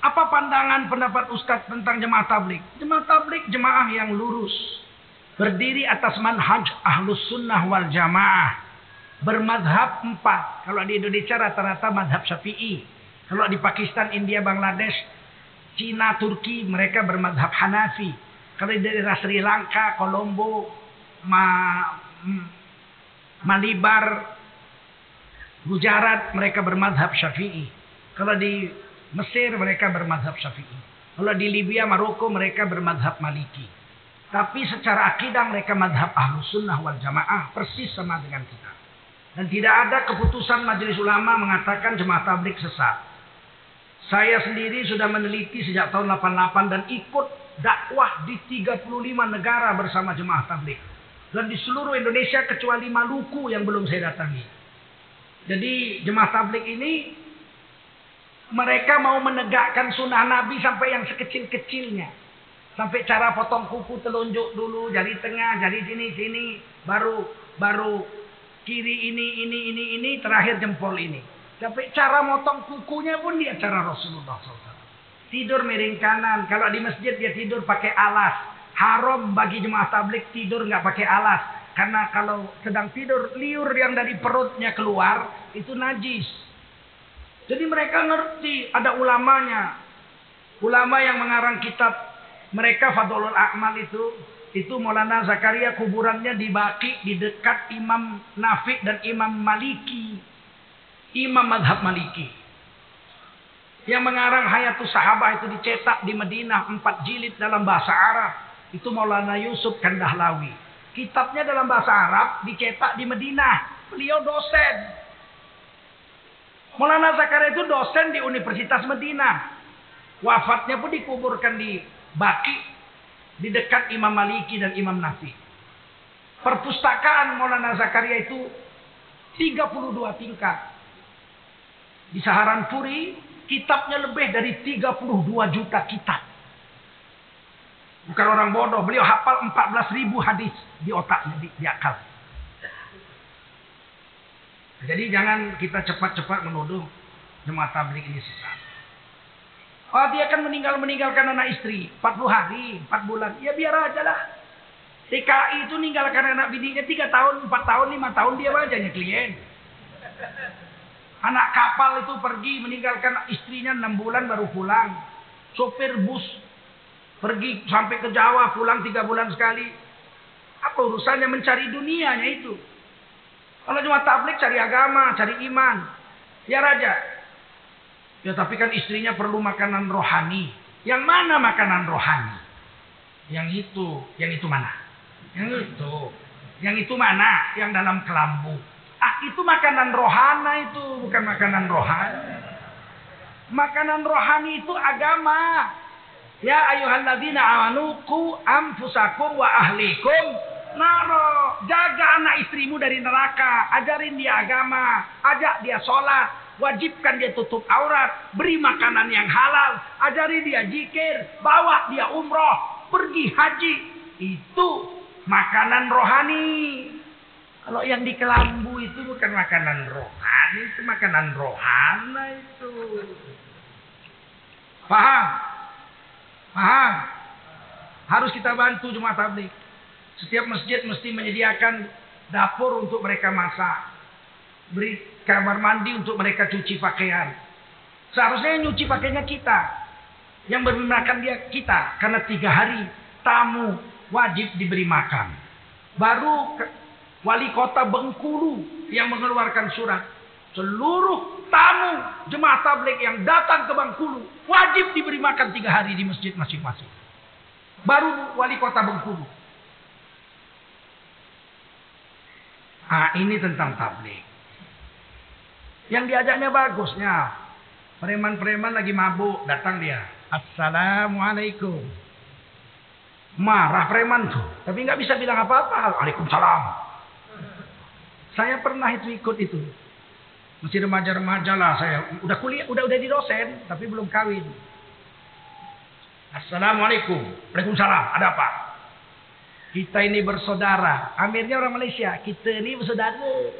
Apa pandangan pendapat Ustadz tentang jemaah tablik? Jemaah tablik jemaah yang lurus. Berdiri atas manhaj ahlus sunnah wal jamaah. Bermadhab empat. Kalau di Indonesia rata-rata madhab syafi'i. Kalau di Pakistan, India, Bangladesh, Cina, Turki mereka bermadhab Hanafi. Kalau di daerah Sri Lanka, Kolombo, Ma, Malibar, Gujarat mereka bermadhab Syafi'i. Kalau di Mesir mereka bermadhab Syafi'i. Kalau di Libya, Maroko mereka bermadhab Maliki. Tapi secara akidah mereka madhab Ahlus Sunnah wal Jamaah persis sama dengan kita. Dan tidak ada keputusan majelis ulama mengatakan jemaah tablik sesat. Saya sendiri sudah meneliti sejak tahun 88 dan ikut dakwah di 35 negara bersama jemaah tablik. Dan di seluruh Indonesia kecuali Maluku yang belum saya datangi. Jadi jemaah tablik ini mereka mau menegakkan sunnah Nabi sampai yang sekecil-kecilnya. Sampai cara potong kuku telunjuk dulu, jari tengah, jari sini, sini. Baru baru kiri ini, ini, ini, ini, terakhir jempol ini. Sampai cara motong kukunya pun dia cara Rasulullah SAW. Tidur miring kanan. Kalau di masjid dia tidur pakai alas. Haram bagi jemaah tablik tidur nggak pakai alas. Karena kalau sedang tidur liur yang dari perutnya keluar itu najis. Jadi mereka ngerti ada ulamanya. Ulama yang mengarang kitab mereka Fadlul A'mal itu itu Maulana Zakaria kuburannya di Baki di dekat Imam Nafi dan Imam Maliki. Imam Madhab Maliki. Yang mengarang Hayatus Sahabah itu dicetak di Madinah empat jilid dalam bahasa Arab. Itu Maulana Yusuf Kandahlawi. Kitabnya dalam bahasa Arab dicetak di Madinah. Beliau dosen. Maulana Zakaria itu dosen di Universitas Madinah. Wafatnya pun dikuburkan di Baki. Di dekat Imam Maliki dan Imam Nafi. Perpustakaan Maulana Zakaria itu 32 tingkat. Di Saharan Puri, kitabnya lebih dari 32 juta kitab. Bukan orang bodoh, beliau hafal 14 ribu hadis di otaknya, di, di akal. Jadi jangan kita cepat-cepat menuduh jemaah tabligh ini sesat. Oh dia akan meninggal meninggalkan anak istri 40 hari, 4 bulan. Ya biar aja lah. TKI itu meninggalkan anak bininya 3 tahun, 4 tahun, 5 tahun dia aja klien. Anak kapal itu pergi meninggalkan istrinya 6 bulan baru pulang. Sopir bus pergi sampai ke Jawa pulang 3 bulan sekali. Apa urusannya mencari dunianya itu? Kalau cuma tablik cari agama, cari iman. Ya raja. Ya tapi kan istrinya perlu makanan rohani. Yang mana makanan rohani? Yang itu. Yang itu mana? Yang itu. Yang itu mana? Yang dalam kelambu. Ah itu makanan rohana itu. Bukan makanan rohani. Makanan rohani itu agama. Ya ayuhalladzina amanu ku anfusakum wa ahlikum naro. Jaga anak istrimu dari neraka. Ajarin dia agama. Ajak dia sholat. Wajibkan dia tutup aurat. Beri makanan yang halal. Ajari dia jikir. Bawa dia umroh. Pergi haji. Itu makanan rohani. Kalau yang di kelambu itu bukan makanan rohani. Itu makanan rohana itu. Paham? Paham? Harus kita bantu jemaah tablik. Setiap masjid mesti menyediakan dapur untuk mereka masak. Beri kamar mandi untuk mereka cuci pakaian. Seharusnya yang nyuci pakaiannya kita. Yang beri makan dia kita. Karena tiga hari tamu wajib diberi makan. Baru wali kota Bengkulu yang mengeluarkan surat. Seluruh tamu jemaah tablik yang datang ke Bengkulu wajib diberi makan tiga hari di masjid masing-masing. Baru wali kota Bengkulu. Ah ini tentang tablik. Yang diajaknya bagusnya. Preman-preman lagi mabuk, datang dia. Assalamualaikum. Marah preman tuh, tapi nggak bisa bilang apa-apa. Waalaikumsalam. Saya pernah itu ikut itu. Masih remaja-remaja lah saya. Udah kuliah, udah udah di dosen, tapi belum kawin. Assalamualaikum. Waalaikumsalam. Ada apa? Kita ini bersaudara. Amirnya orang Malaysia. Kita ini bersaudara.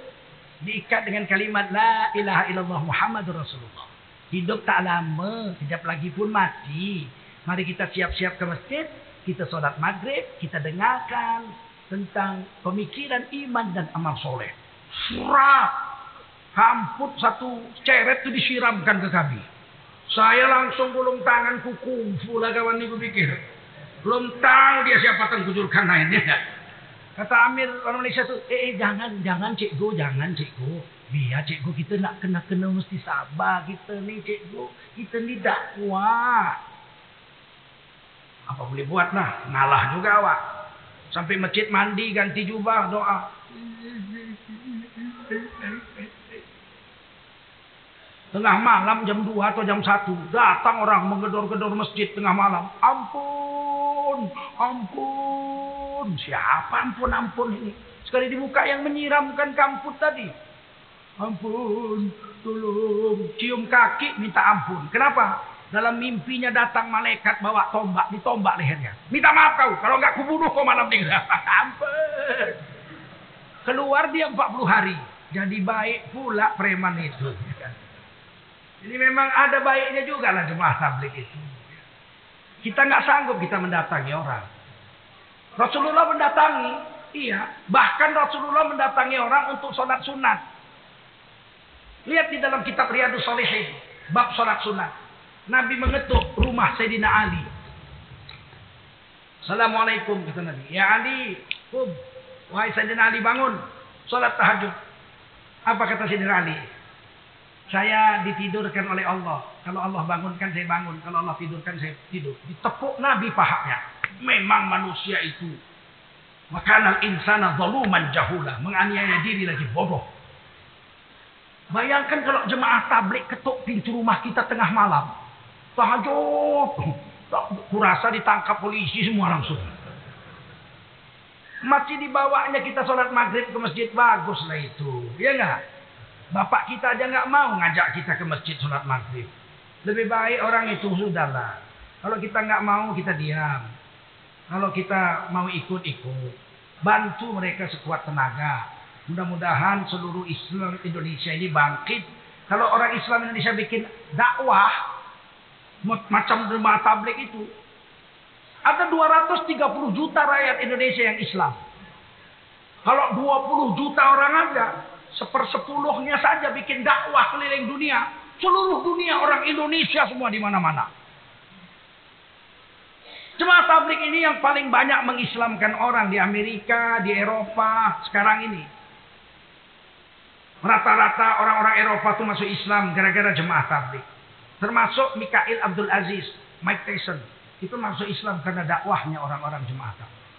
Diikat dengan kalimat La ilaha illallah Muhammadur Rasulullah. Hidup tak lama, kejap lagi pun mati. Mari kita siap-siap ke masjid, kita sholat maghrib, kita dengarkan tentang pemikiran iman dan amal soleh. Surat. Hamput satu ceret itu disiramkan ke kami. Saya langsung gulung tangan kuku lah kawan ini pikir. Belum tahu dia siapa tengkujurkan lainnya. Kata Amir orang Malaysia tuh, eh, eh jangan, jangan cikgu, jangan cikgu. Biar cikgu kita nak kena-kena mesti sabar kita ni cikgu. Kita ni dakwah. Apa boleh buat lah, ngalah juga awak. Sampai masjid mandi, ganti jubah, doa. Tengah malam jam 2 atau jam 1. Datang orang menggedor-gedor masjid tengah malam. Ampun, ampun. Siapa ampun, ampun ini? Sekali dibuka yang menyiramkan kamput tadi. Ampun, tolong. Cium kaki minta ampun. Kenapa? Dalam mimpinya datang malaikat bawa tombak, ditombak lehernya. Minta maaf kau, kalau enggak kubunuh kau malam ini. ampun. Keluar dia 40 hari. Jadi baik pula preman itu. Ini memang ada baiknya juga lah jemaah tablik itu. Kita nggak sanggup kita mendatangi orang. Rasulullah mendatangi, iya. Bahkan Rasulullah mendatangi orang untuk sholat sunat. Lihat di dalam kitab Riyadus Salihin, bab sholat sunat. Nabi mengetuk rumah Sayyidina Ali. Assalamualaikum kata Nabi. Ya Ali, kum. Wahai Sayyidina Ali bangun. Sholat tahajud. Apa kata Sayyidina Ali? Saya ditidurkan oleh Allah. Kalau Allah bangunkan saya bangun. Kalau Allah tidurkan saya tidur. Ditepuk Nabi pahaknya. Memang manusia itu. Makanal insana zaluman jahula. Menganiaya diri lagi bodoh. Bayangkan kalau jemaah tablik ketuk pintu rumah kita tengah malam. Tahajud. Kurasa ditangkap polisi semua langsung. Masih dibawanya kita sholat maghrib ke masjid. Bagus lah itu. Ya enggak? Bapak kita aja nggak mau ngajak kita ke masjid sholat maghrib. Lebih baik orang itu sudahlah. Kalau kita nggak mau kita diam. Kalau kita mau ikut-ikut. Bantu mereka sekuat tenaga. Mudah-mudahan seluruh Islam Indonesia ini bangkit. Kalau orang Islam Indonesia bikin dakwah. Macam rumah tablik itu. Ada 230 juta rakyat Indonesia yang Islam. Kalau 20 juta orang ada, sepersepuluhnya saja bikin dakwah keliling dunia. Seluruh dunia orang Indonesia semua di mana-mana. Jemaah tablik ini yang paling banyak mengislamkan orang di Amerika, di Eropa sekarang ini. Rata-rata orang-orang Eropa itu masuk Islam gara-gara jemaah tablik. Termasuk Mikail Abdul Aziz, Mike Tyson. Itu masuk Islam karena dakwahnya orang-orang jemaah tablik.